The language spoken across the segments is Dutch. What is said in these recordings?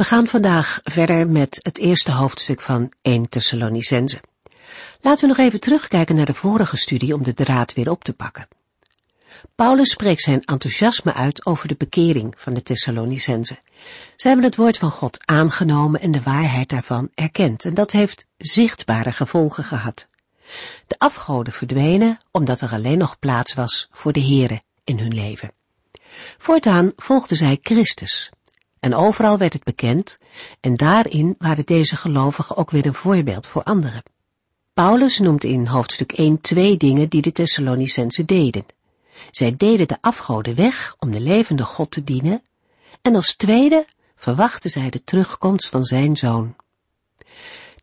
We gaan vandaag verder met het eerste hoofdstuk van 1 Thessalonicense. Laten we nog even terugkijken naar de vorige studie om de draad weer op te pakken. Paulus spreekt zijn enthousiasme uit over de bekering van de Thessalonicense. Ze hebben het woord van God aangenomen en de waarheid daarvan erkend, en dat heeft zichtbare gevolgen gehad. De afgoden verdwenen omdat er alleen nog plaats was voor de Here in hun leven. Voortaan volgden zij Christus, en overal werd het bekend, en daarin waren deze gelovigen ook weer een voorbeeld voor anderen. Paulus noemt in hoofdstuk 1 twee dingen die de Thessalonicensen deden. Zij deden de afgoden weg om de levende God te dienen, en als tweede verwachten zij de terugkomst van zijn zoon.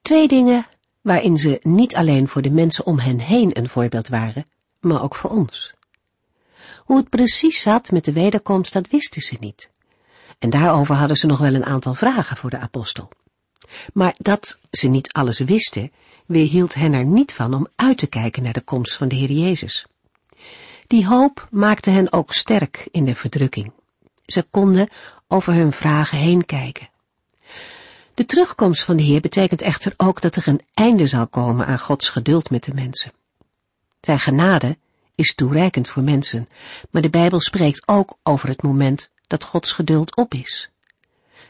Twee dingen waarin ze niet alleen voor de mensen om hen heen een voorbeeld waren, maar ook voor ons. Hoe het precies zat met de wederkomst, dat wisten ze niet. En daarover hadden ze nog wel een aantal vragen voor de apostel. Maar dat ze niet alles wisten, weerhield hen er niet van om uit te kijken naar de komst van de Heer Jezus. Die hoop maakte hen ook sterk in de verdrukking. Ze konden over hun vragen heen kijken. De terugkomst van de Heer betekent echter ook dat er een einde zal komen aan Gods geduld met de mensen. Zijn genade is toereikend voor mensen, maar de Bijbel spreekt ook over het moment dat Gods geduld op is.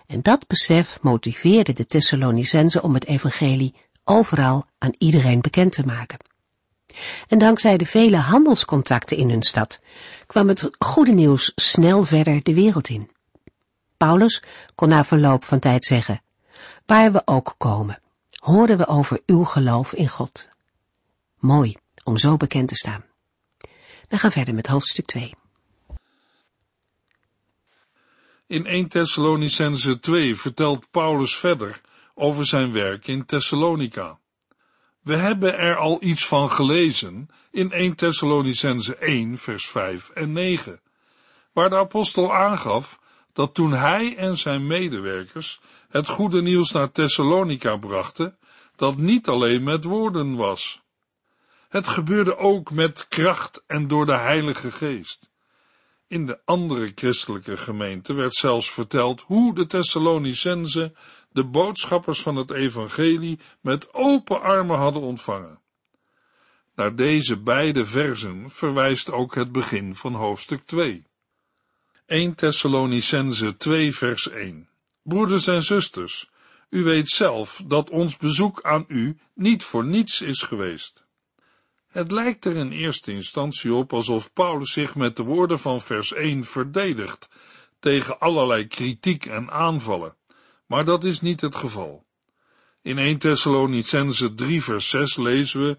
En dat besef motiveerde de Thessalonicenzen om het evangelie overal aan iedereen bekend te maken. En dankzij de vele handelscontacten in hun stad kwam het goede nieuws snel verder de wereld in. Paulus kon na verloop van tijd zeggen, waar we ook komen, horen we over uw geloof in God. Mooi om zo bekend te staan. We gaan verder met hoofdstuk 2. In 1 Thessalonicense 2 vertelt Paulus verder over zijn werk in Thessalonica. We hebben er al iets van gelezen in 1 Thessalonicense 1 vers 5 en 9, waar de apostel aangaf dat toen hij en zijn medewerkers het goede nieuws naar Thessalonica brachten, dat niet alleen met woorden was. Het gebeurde ook met kracht en door de Heilige Geest. In de andere christelijke gemeente werd zelfs verteld hoe de Thessalonicenzen de boodschappers van het evangelie met open armen hadden ontvangen. Naar deze beide versen verwijst ook het begin van hoofdstuk 2. 1 Thessalonicense 2 vers 1 Broeders en zusters, u weet zelf dat ons bezoek aan u niet voor niets is geweest. Het lijkt er in eerste instantie op alsof Paulus zich met de woorden van vers 1 verdedigt tegen allerlei kritiek en aanvallen, maar dat is niet het geval. In 1 Thessalonicense 3 vers 6 lezen we,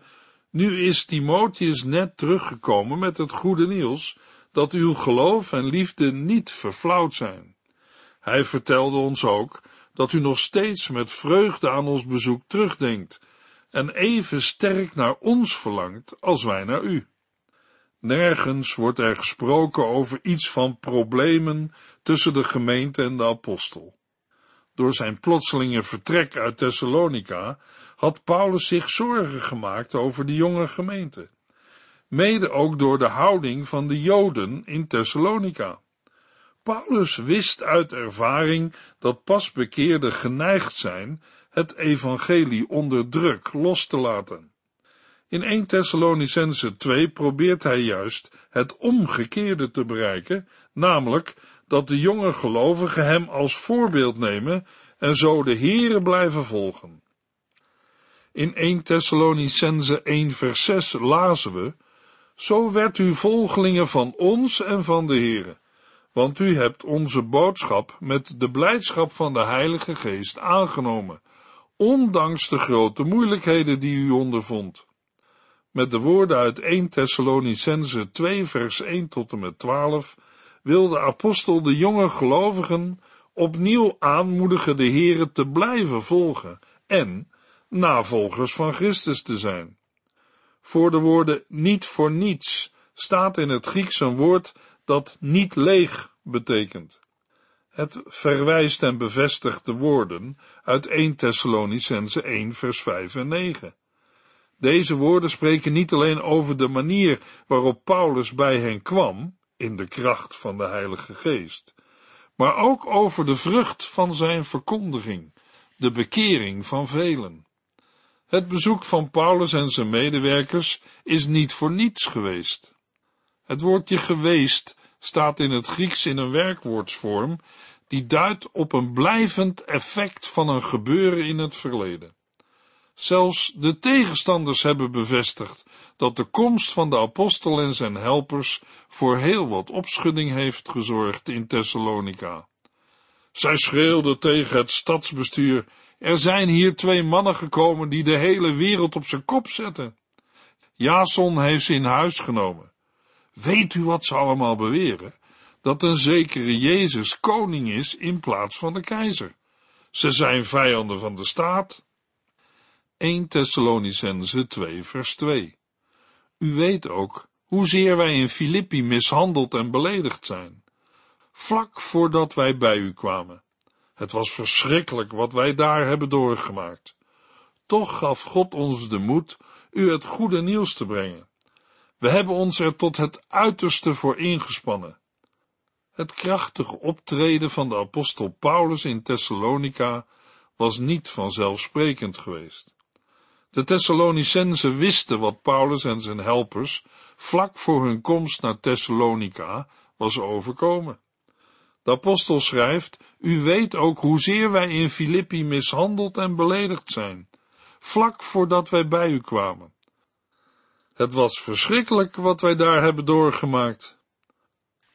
nu is Timotheus net teruggekomen met het goede nieuws dat uw geloof en liefde niet verflauwd zijn. Hij vertelde ons ook dat u nog steeds met vreugde aan ons bezoek terugdenkt en even sterk naar ons verlangt als wij naar u. Nergens wordt er gesproken over iets van problemen tussen de gemeente en de apostel. Door zijn plotselinge vertrek uit Thessalonica had Paulus zich zorgen gemaakt over de jonge gemeente, mede ook door de houding van de Joden in Thessalonica. Paulus wist uit ervaring dat pasbekeerden geneigd zijn het evangelie onder druk los te laten. In 1 Thessalonicense 2 probeert hij juist het omgekeerde te bereiken, namelijk dat de jonge gelovigen hem als voorbeeld nemen en zo de Here blijven volgen. In 1 Thessalonicense 1 vers 6 lazen we, Zo werd u volgelingen van ons en van de Here, want u hebt onze boodschap met de blijdschap van de Heilige Geest aangenomen, ondanks de grote moeilijkheden die u ondervond. Met de woorden uit 1 Thessalonicense 2 vers 1 tot en met 12 wil de apostel de jonge gelovigen opnieuw aanmoedigen de Here te blijven volgen en navolgers van Christus te zijn. Voor de woorden niet voor niets staat in het Grieks een woord dat niet leeg betekent. Het verwijst en bevestigt de woorden uit 1 Thessalonicense 1 vers 5 en 9. Deze woorden spreken niet alleen over de manier waarop Paulus bij hen kwam, in de kracht van de Heilige Geest, maar ook over de vrucht van zijn verkondiging, de bekering van velen. Het bezoek van Paulus en zijn medewerkers is niet voor niets geweest. Het woordje geweest staat in het Grieks in een werkwoordsvorm die duidt op een blijvend effect van een gebeuren in het verleden. Zelfs de tegenstanders hebben bevestigd dat de komst van de apostel en zijn helpers voor heel wat opschudding heeft gezorgd in Thessalonica. Zij schreeuwden tegen het stadsbestuur, er zijn hier twee mannen gekomen die de hele wereld op zijn kop zetten. Jason heeft ze in huis genomen. Weet u wat ze allemaal beweren? Dat een zekere Jezus koning is in plaats van de keizer. Ze zijn vijanden van de staat. 1 Thessalonicense 2 vers 2 U weet ook hoezeer wij in Filippi mishandeld en beledigd zijn. Vlak voordat wij bij u kwamen. Het was verschrikkelijk wat wij daar hebben doorgemaakt. Toch gaf God ons de moed u het goede nieuws te brengen. We hebben ons er tot het uiterste voor ingespannen. Het krachtige optreden van de apostel Paulus in Thessalonica was niet vanzelfsprekend geweest. De Thessalonicenzen wisten wat Paulus en zijn helpers vlak voor hun komst naar Thessalonica was overkomen. De apostel schrijft, u weet ook hoezeer wij in Filippi mishandeld en beledigd zijn, vlak voordat wij bij u kwamen. Het was verschrikkelijk wat wij daar hebben doorgemaakt.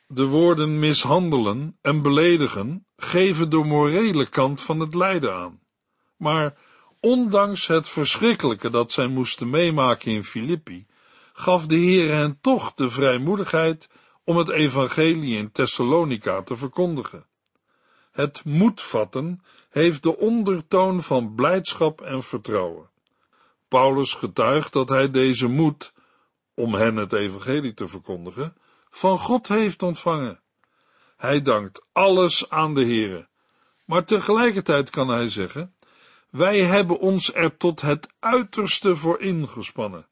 De woorden mishandelen en beledigen geven de morele kant van het lijden aan. Maar ondanks het verschrikkelijke dat zij moesten meemaken in Filippi, gaf de Heer hen toch de vrijmoedigheid om het evangelie in Thessalonica te verkondigen. Het moedvatten heeft de ondertoon van blijdschap en vertrouwen. Paulus getuigt dat hij deze moed, om hen het evangelie te verkondigen, van God heeft ontvangen. Hij dankt alles aan de Heere, maar tegelijkertijd kan hij zeggen, wij hebben ons er tot het uiterste voor ingespannen.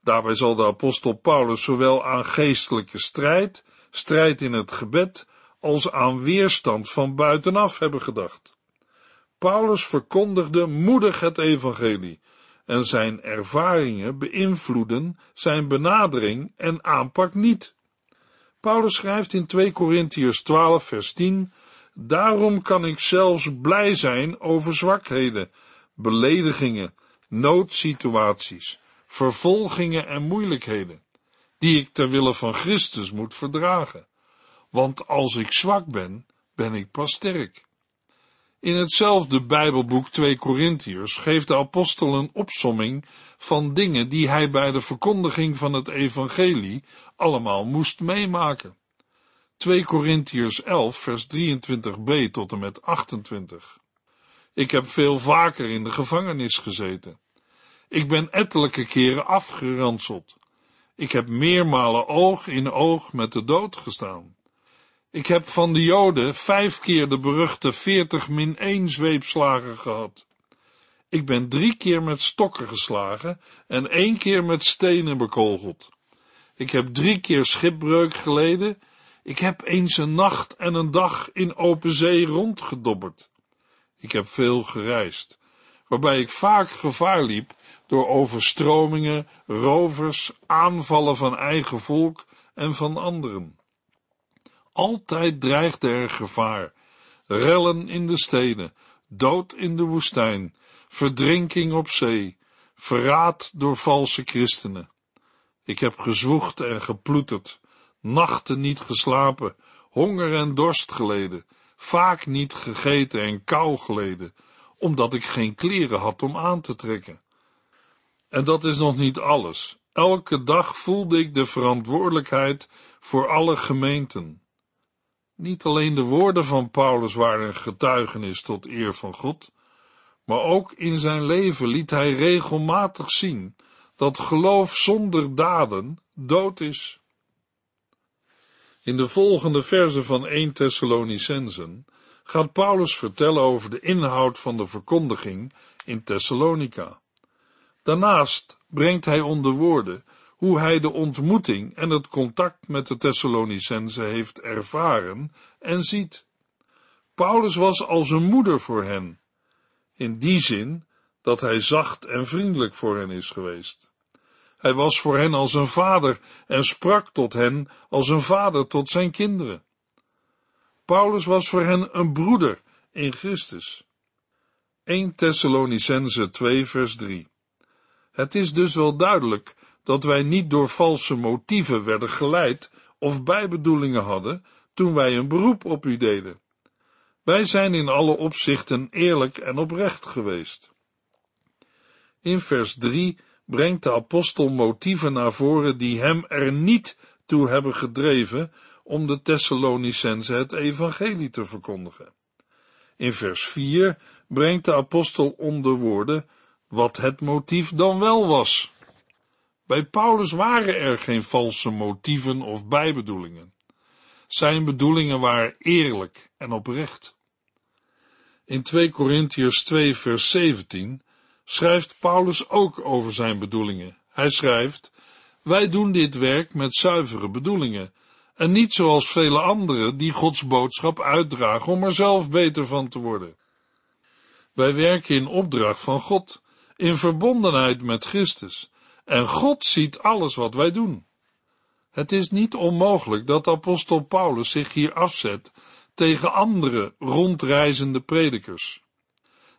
Daarbij zal de apostel Paulus zowel aan geestelijke strijd, strijd in het gebed, als aan weerstand van buitenaf hebben gedacht. Paulus verkondigde moedig het evangelie en zijn ervaringen beïnvloeden zijn benadering en aanpak niet. Paulus schrijft in 2 Korintiërs 12 vers 10 Daarom kan ik zelfs blij zijn over zwakheden, beledigingen, noodsituaties, vervolgingen en moeilijkheden, die ik ter wille van Christus moet verdragen. Want als ik zwak ben, ben ik pas sterk. In hetzelfde Bijbelboek 2 Korintiërs geeft de apostel een opsomming van dingen die hij bij de verkondiging van het evangelie allemaal moest meemaken. 2 Korintiërs 11 vers 23b tot en met 28. Ik heb veel vaker in de gevangenis gezeten. Ik ben ettelijke keren afgeranseld. Ik heb meermalen oog in oog met de dood gestaan. Ik heb van de Joden vijf keer de beruchte veertig min één zweepslagen gehad. Ik ben drie keer met stokken geslagen en één keer met stenen bekogeld. Ik heb drie keer schipbreuk geleden. Ik heb eens een nacht en een dag in open zee rondgedobberd. Ik heb veel gereisd, waarbij ik vaak gevaar liep door overstromingen, rovers, aanvallen van eigen volk en van anderen. Altijd dreigde er gevaar, rellen in de steden, dood in de woestijn, verdrinking op zee, verraad door valse christenen. Ik heb gezwoegd en geploeterd, nachten niet geslapen, honger en dorst geleden, vaak niet gegeten en kou geleden, omdat ik geen kleren had om aan te trekken. En dat is nog niet alles. Elke dag voelde ik de verantwoordelijkheid voor alle gemeenten. Niet alleen de woorden van Paulus waren getuigenis tot eer van God, Maar ook in zijn leven liet hij regelmatig zien dat geloof zonder daden dood is. In de volgende verse van 1 Thessalonicensen gaat Paulus vertellen over de inhoud van de verkondiging in Thessalonica. Daarnaast brengt hij onder woorden hoe hij de ontmoeting en het contact met de Thessalonicense heeft ervaren en ziet. Paulus was als een moeder voor hen, in die zin dat hij zacht en vriendelijk voor hen is geweest. Hij was voor hen als een vader en sprak tot hen als een vader tot zijn kinderen. Paulus was voor hen een broeder in Christus. 1 Thessalonicense 2 vers 3 Het is dus wel duidelijk dat wij niet door valse motieven werden geleid of bijbedoelingen hadden toen wij een beroep op u deden. Wij zijn in alle opzichten eerlijk en oprecht geweest. In vers 3 brengt de apostel motieven naar voren die hem er niet toe hebben gedreven om de Thessalonicense het evangelie te verkondigen. In vers 4 brengt de apostel onder woorden wat het motief dan wel was. Bij Paulus waren er geen valse motieven of bijbedoelingen. Zijn bedoelingen waren eerlijk en oprecht. In 2 Korintiërs 2 vers 17 schrijft Paulus ook over zijn bedoelingen. Hij schrijft, wij doen dit werk met zuivere bedoelingen, en niet zoals vele anderen die Gods boodschap uitdragen om er zelf beter van te worden. Wij werken in opdracht van God, in verbondenheid met Christus, en God ziet alles wat wij doen. Het is niet onmogelijk dat apostel Paulus zich hier afzet tegen andere rondreizende predikers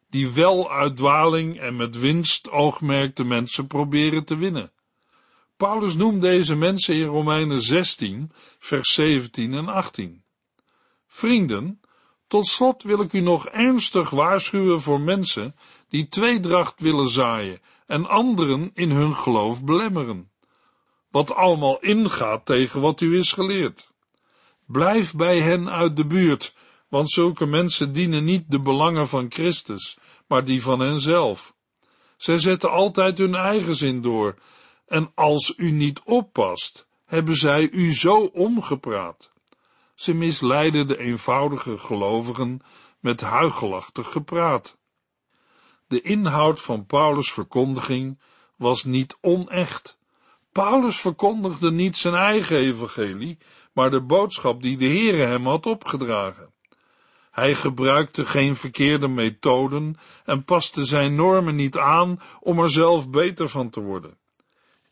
die wel uit dwaling en met winst oogmerk de mensen proberen te winnen. Paulus noemt deze mensen in Romeinen 16, vers 17 en 18. Vrienden, tot slot wil ik u nog ernstig waarschuwen voor mensen die tweedracht willen zaaien en anderen in hun geloof belemmeren. Wat allemaal ingaat tegen wat u is geleerd. Blijf bij hen uit de buurt want zulke mensen dienen niet de belangen van Christus, maar die van henzelf. Zij zetten altijd hun eigen zin door, en als u niet oppast, hebben zij u zo omgepraat. Ze misleiden de eenvoudige gelovigen met huigelachtig gepraat. De inhoud van Paulus' verkondiging was niet onecht. Paulus verkondigde niet zijn eigen evangelie, maar de boodschap die de Heere hem had opgedragen. Hij gebruikte geen verkeerde methoden en paste zijn normen niet aan om er zelf beter van te worden.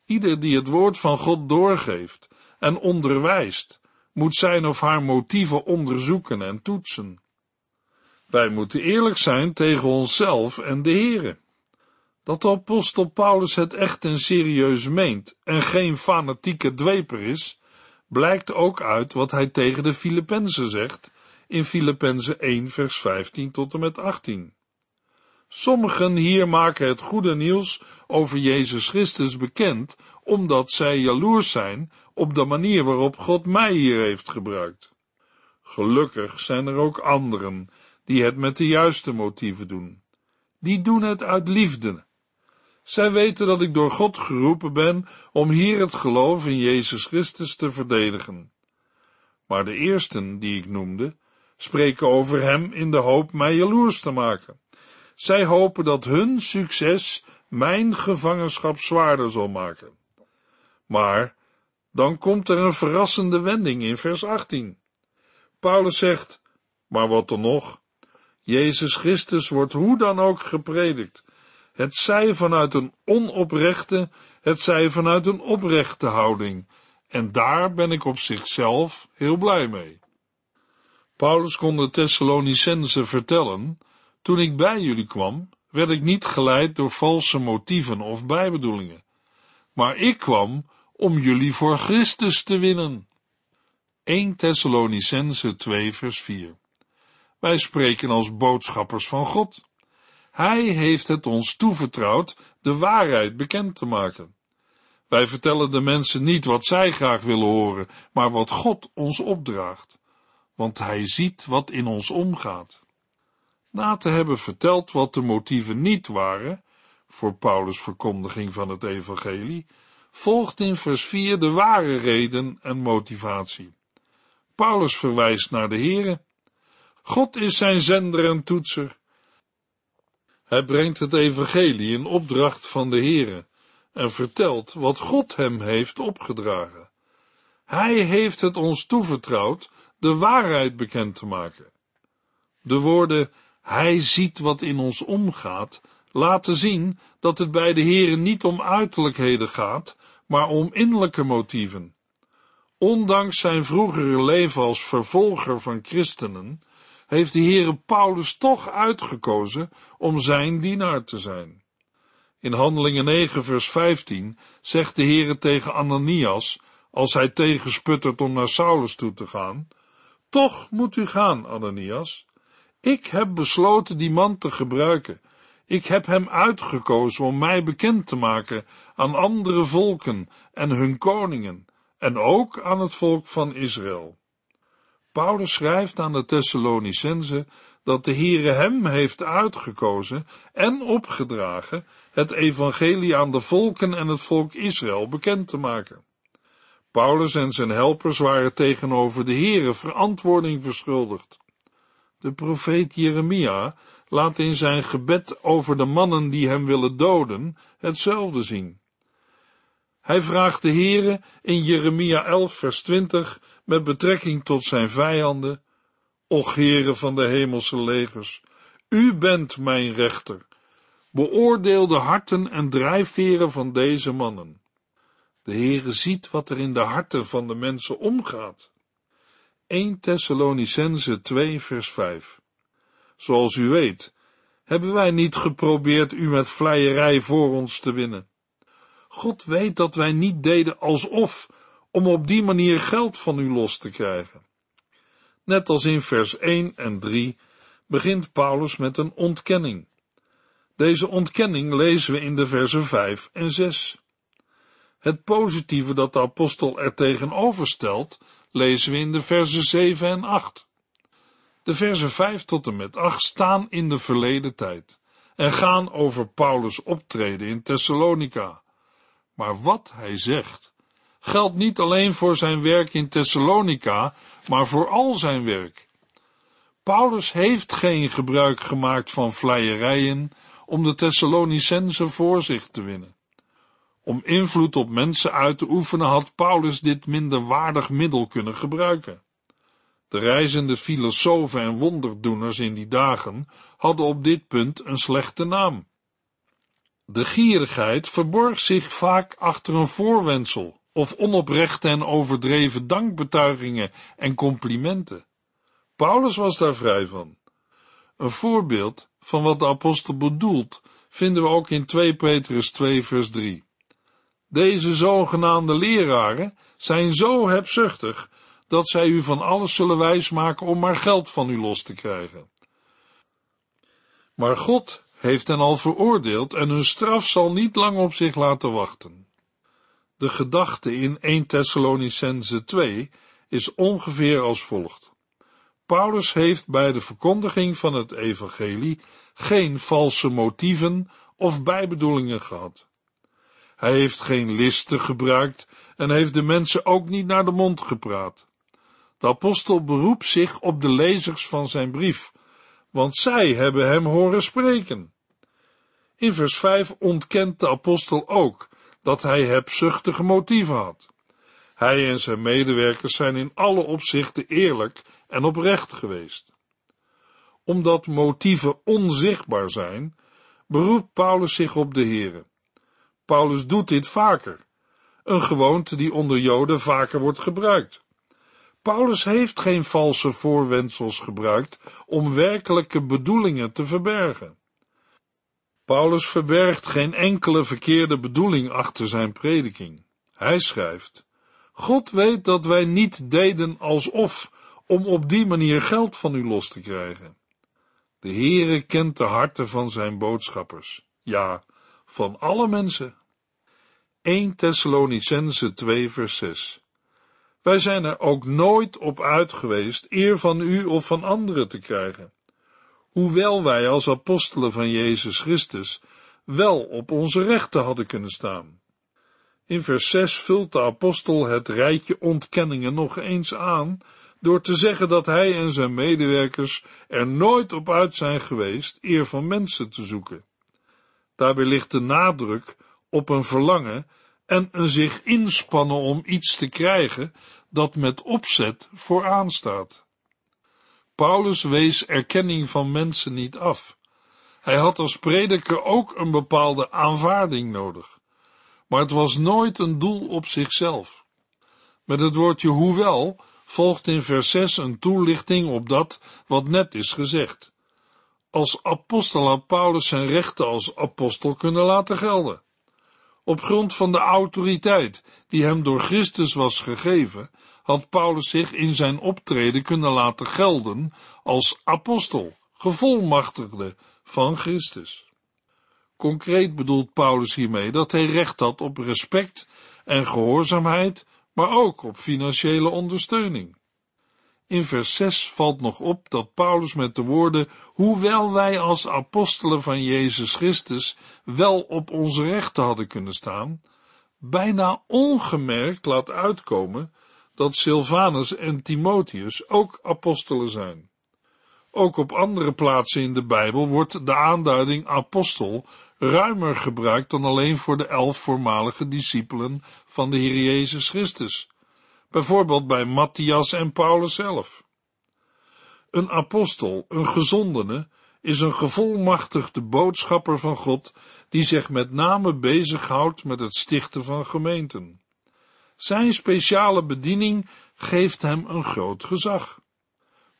Ieder die het woord van God doorgeeft en onderwijst, moet zijn of haar motieven onderzoeken en toetsen. Wij moeten eerlijk zijn tegen onszelf en de Heere. Dat de apostel Paulus het echt en serieus meent en geen fanatieke dweper is, blijkt ook uit wat hij tegen de Filippenzen zegt in Filippenzen 1 vers 15 tot en met 18. Sommigen hier maken het goede nieuws over Jezus Christus bekend, omdat zij jaloers zijn op de manier waarop God mij hier heeft gebruikt. Gelukkig zijn er ook anderen die het met de juiste motieven doen. Die doen het uit liefde. Zij weten dat ik door God geroepen ben om hier het geloof in Jezus Christus te verdedigen. Maar de eersten die ik noemde, spreken over hem in de hoop mij jaloers te maken. Zij hopen dat hun succes mijn gevangenschap zwaarder zal maken. Maar dan komt er een verrassende wending in vers 18. Paulus zegt, maar wat dan nog? Jezus Christus wordt hoe dan ook gepredikt. Het zij vanuit een onoprechte, het zij vanuit een oprechte houding. En daar ben ik op zichzelf heel blij mee. Paulus kon de Thessalonicense vertellen, toen ik bij jullie kwam, werd ik niet geleid door valse motieven of bijbedoelingen, maar ik kwam om jullie voor Christus te winnen. 1 Thessalonicense 2 vers 4 Wij spreken als boodschappers van God. Hij heeft het ons toevertrouwd de waarheid bekend te maken. Wij vertellen de mensen niet wat zij graag willen horen, maar wat God ons opdraagt want hij ziet wat in ons omgaat. Na te hebben verteld wat de motieven niet waren, voor Paulus' verkondiging van het evangelie, volgt in vers 4 de ware reden en motivatie. Paulus verwijst naar de Here. God is zijn zender en toetser. Hij brengt het evangelie in opdracht van de Here en vertelt wat God hem heeft opgedragen. Hij heeft het ons toevertrouwd de waarheid bekend te maken. De woorden hij ziet wat in ons omgaat, laten zien dat het bij de Here niet om uiterlijkheden gaat, maar om innerlijke motieven. Ondanks zijn vroegere leven als vervolger van christenen, heeft de Heere Paulus toch uitgekozen om zijn dienaar te zijn. In Handelingen 9 vers 15 zegt de Heere tegen Ananias, als hij tegensputtert om naar Saulus toe te gaan, toch moet u gaan, Ananias. Ik heb besloten die man te gebruiken. Ik heb hem uitgekozen om mij bekend te maken aan andere volken en hun koningen, en ook aan het volk van Israël. Paulus schrijft aan de Thessalonicense dat de Heere hem heeft uitgekozen en opgedragen het evangelie aan de volken en het volk Israël bekend te maken. Paulus en zijn helpers waren tegenover de Heere verantwoording verschuldigd. De profeet Jeremia laat in zijn gebed over de mannen die hem willen doden hetzelfde zien. Hij vraagt de Heere in Jeremia 11 vers 20 met betrekking tot zijn vijanden, Och Heere van de hemelse legers, u bent mijn rechter, beoordeel de harten en drijfveren van deze mannen. De Heere ziet wat er in de harten van de mensen omgaat. 1 Thessalonicense 2 vers 5 Zoals u weet, hebben wij niet geprobeerd u met vleierij voor ons te winnen. God weet dat wij niet deden alsof, om op die manier geld van u los te krijgen. Net als in vers 1 en 3 begint Paulus met een ontkenning. Deze ontkenning lezen we in de versen 5 en 6. Het positieve dat de apostel er tegenover stelt, lezen we in de versen 7 en 8. De versen 5 tot en met 8 staan in de verleden tijd en gaan over Paulus' optreden in Thessalonica. Maar wat hij zegt, geldt niet alleen voor zijn werk in Thessalonica, maar voor al zijn werk. Paulus heeft geen gebruik gemaakt van vleierijen om de Thessalonicense voor zich te winnen. Om invloed op mensen uit te oefenen had Paulus dit minder waardig middel kunnen gebruiken. De reizende filosofen en wonderdoeners in die dagen hadden op dit punt een slechte naam. De gierigheid verborg zich vaak achter een voorwendsel of onoprechte en overdreven dankbetuigingen en complimenten. Paulus was daar vrij van. Een voorbeeld van wat de apostel bedoelt vinden we ook in 2 Petrus 2 vers 3. Deze zogenaamde leraren zijn zo hebzuchtig dat zij u van alles zullen wijsmaken om maar geld van u los te krijgen. Maar God heeft hen al veroordeeld en hun straf zal niet lang op zich laten wachten. De gedachte in 1 Thessalonicense 2 is ongeveer als volgt. Paulus heeft bij de verkondiging van het evangelie geen valse motieven of bijbedoelingen gehad. Hij heeft geen listen gebruikt en heeft de mensen ook niet naar de mond gepraat. De apostel beroept zich op de lezers van zijn brief, want zij hebben hem horen spreken. In vers 5 ontkent de apostel ook dat hij hebzuchtige motieven had. Hij en zijn medewerkers zijn in alle opzichten eerlijk en oprecht geweest. Omdat motieven onzichtbaar zijn, beroept Paulus zich op de Here. Paulus doet dit vaker, een gewoonte die onder Joden vaker wordt gebruikt. Paulus heeft geen valse voorwendsels gebruikt om werkelijke bedoelingen te verbergen. Paulus verbergt geen enkele verkeerde bedoeling achter zijn prediking. Hij schrijft: God weet dat wij niet deden alsof om op die manier geld van u los te krijgen. De Heere kent de harten van zijn boodschappers, ja, van alle mensen. 1 Thessalonicense 2 vers 6 Wij zijn er ook nooit op uit geweest eer van u of van anderen te krijgen. hoewel wij als apostelen van Jezus Christus wel op onze rechten hadden kunnen staan. In vers 6 vult de apostel het rijtje ontkenningen nog eens aan door te zeggen dat hij en zijn medewerkers er nooit op uit zijn geweest eer van mensen te zoeken. Daarbij ligt de nadruk op een verlangen en een zich inspannen om iets te krijgen dat met opzet vooraan staat. Paulus wees erkenning van mensen niet af. Hij had als prediker ook een bepaalde aanvaarding nodig. Maar het was nooit een doel op zichzelf. Met het woordje hoewel volgt in vers 6 een toelichting op dat wat net is gezegd. Als apostel had Paulus zijn rechten als apostel kunnen laten gelden. Op grond van de autoriteit die hem door Christus was gegeven, had Paulus zich in zijn optreden kunnen laten gelden als apostel, gevolmachtigde van Christus. Concreet bedoelt Paulus hiermee dat hij recht had op respect en gehoorzaamheid, maar ook op financiële ondersteuning. In vers 6 valt nog op dat Paulus met de woorden, hoewel wij als apostelen van Jezus Christus wel op onze rechten hadden kunnen staan, bijna ongemerkt laat uitkomen dat Silvanus en Timotheus ook apostelen zijn. Ook op andere plaatsen in de Bijbel wordt de aanduiding apostel ruimer gebruikt dan alleen voor de elf voormalige discipelen van de Heer Jezus Christus, bijvoorbeeld bij Matthias en Paulus zelf. Een apostel, een gezondene, is een gevolmachtigde boodschapper van God die zich met name bezighoudt met het stichten van gemeenten. Zijn speciale bediening geeft hem een groot gezag.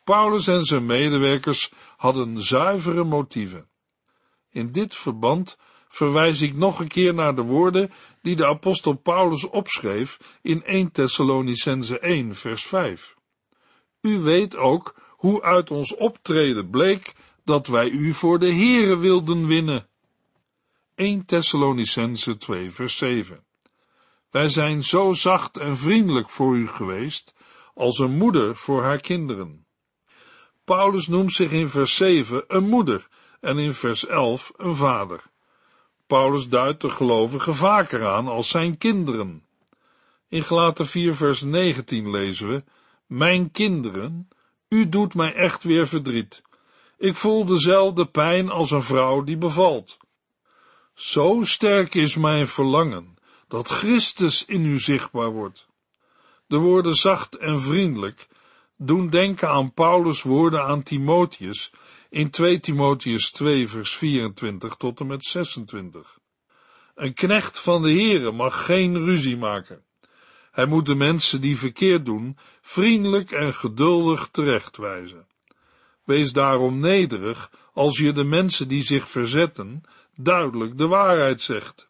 Paulus en zijn medewerkers hadden zuivere motieven. In dit verband verwijs ik nog een keer naar de woorden die de apostel Paulus opschreef in 1 Thessalonicense 1 vers 5. U weet ook hoe uit ons optreden bleek dat wij u voor de Here wilden winnen. 1 Thessalonicense 2 vers 7. Wij zijn zo zacht en vriendelijk voor u geweest, als een moeder voor haar kinderen. Paulus noemt zich in vers 7 een moeder en in vers 11 een vader. Paulus duidt de gelovigen vaker aan als zijn kinderen. In Galaten 4 vers 19 lezen we, Mijn kinderen, u doet mij echt weer verdriet. Ik voel dezelfde pijn als een vrouw die bevalt. Zo sterk is mijn verlangen dat Christus in u zichtbaar wordt. De woorden zacht en vriendelijk doen denken aan Paulus' woorden aan Timotheus in 2 Timotheus 2 vers 24 tot en met 26. Een knecht van de Heere mag geen ruzie maken. Hij moet de mensen die verkeerd doen vriendelijk en geduldig terechtwijzen. Wees daarom nederig als je de mensen die zich verzetten duidelijk de waarheid zegt.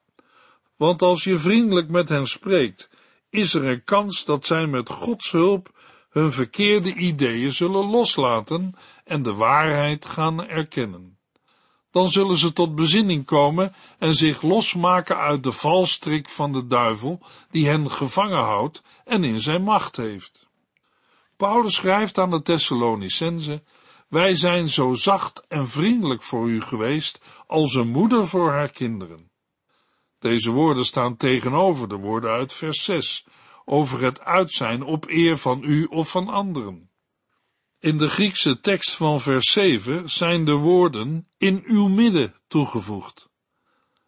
Want als je vriendelijk met hen spreekt, is er een kans dat zij met Gods hulp hun verkeerde ideeën zullen loslaten en de waarheid gaan erkennen. Dan zullen ze tot bezinning komen en zich losmaken uit de valstrik van de duivel die hen gevangen houdt en in zijn macht heeft. Paulus schrijft aan de Thessalonicense, wij zijn zo zacht en vriendelijk voor u geweest als een moeder voor haar kinderen. Deze woorden staan tegenover de woorden uit vers 6 over het uitzijn op eer van u of van anderen. In de Griekse tekst van vers 7 zijn de woorden in uw midden toegevoegd.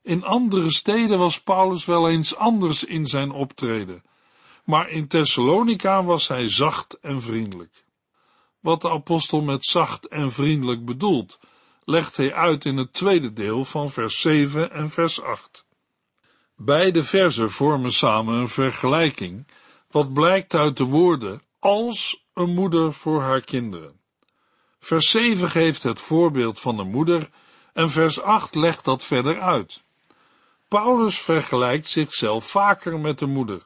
In andere steden was Paulus wel eens anders in zijn optreden, maar in Thessalonica was hij zacht en vriendelijk. Wat de apostel met zacht en vriendelijk bedoelt, legt hij uit in het tweede deel van vers 7 en vers 8. Beide versen vormen samen een vergelijking, wat blijkt uit de woorden als een moeder voor haar kinderen. Vers 7 geeft het voorbeeld van een moeder en vers 8 legt dat verder uit. Paulus vergelijkt zichzelf vaker met de moeder.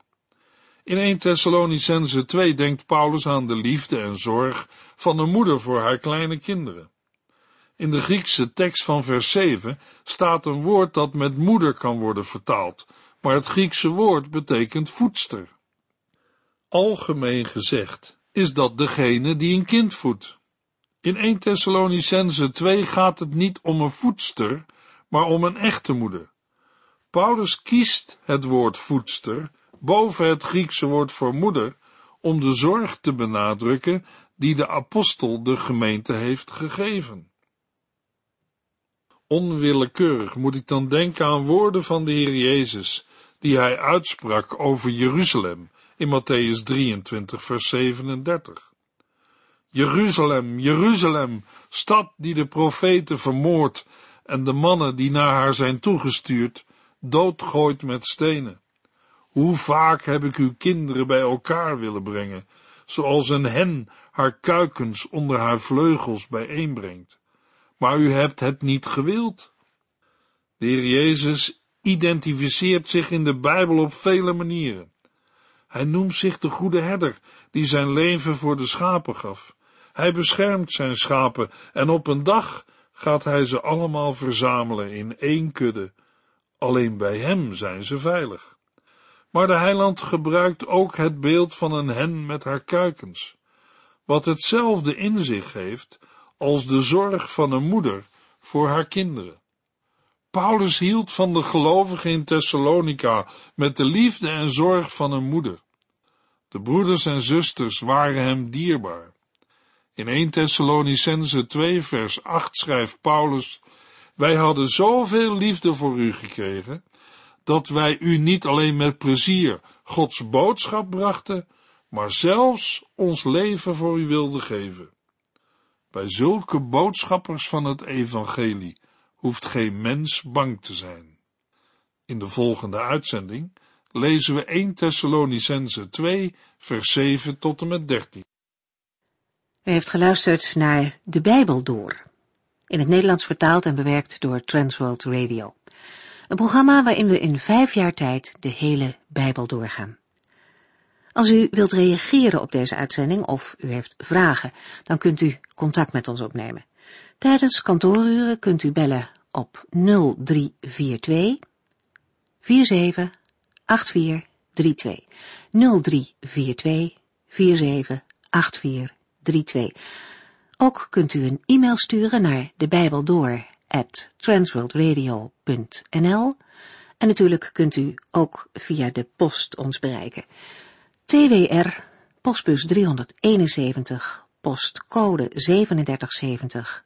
In 1 Thessalonicense 2 denkt Paulus aan de liefde en zorg van een moeder voor haar kleine kinderen. In de Griekse tekst van vers 7 staat een woord dat met moeder kan worden vertaald, maar het Griekse woord betekent voedster. Algemeen gezegd is dat degene die een kind voedt. In 1 Thessalonicense 2 gaat het niet om een voedster, maar om een echte moeder. Paulus kiest het woord voedster boven het Griekse woord voor moeder om de zorg te benadrukken die de apostel de gemeente heeft gegeven. Onwillekeurig moet ik dan denken aan woorden van de Heer Jezus, die hij uitsprak over Jeruzalem in Matthäus 23, vers 37. Jeruzalem, Jeruzalem, stad die de profeten vermoordt en de mannen die naar haar zijn toegestuurd, doodgooit met stenen. Hoe vaak heb ik uw kinderen bij elkaar willen brengen, zoals een hen haar kuikens onder haar vleugels bijeenbrengt. Maar u hebt het niet gewild. De Heer Jezus identificeert zich in de Bijbel op vele manieren. Hij noemt zich de goede herder, die zijn leven voor de schapen gaf. Hij beschermt zijn schapen en op een dag gaat hij ze allemaal verzamelen in één kudde. Alleen bij hem zijn ze veilig. Maar de heiland gebruikt ook het beeld van een hen met haar kuikens, wat hetzelfde in zich heeft als de zorg van een moeder voor haar kinderen. Paulus hield van de gelovigen in Thessalonica met de liefde en zorg van een moeder. De broeders en zusters waren hem dierbaar. In 1 Thessalonicense 2 vers 8 schrijft Paulus, wij hadden zoveel liefde voor u gekregen, dat wij u niet alleen met plezier Gods boodschap brachten, maar zelfs ons leven voor u wilden geven. Bij zulke boodschappers van het evangelie hoeft geen mens bang te zijn. In de volgende uitzending lezen we 1 Thessalonicense 2 vers 7 tot en met 13. U heeft geluisterd naar De Bijbel Door, in het Nederlands vertaald en bewerkt door Transworld Radio. Een programma waarin we in vijf jaar tijd de hele Bijbel doorgaan. Als u wilt reageren op deze uitzending of u heeft vragen, dan kunt u contact met ons opnemen. Tijdens kantooruren kunt u bellen op 0342 47 8432 0342 47 8432 32. Ook kunt u een e-mail sturen naar de Bijbel door transworldradio.nl en natuurlijk kunt u ook via de post ons bereiken. TWR, postbus 371, postcode 3770,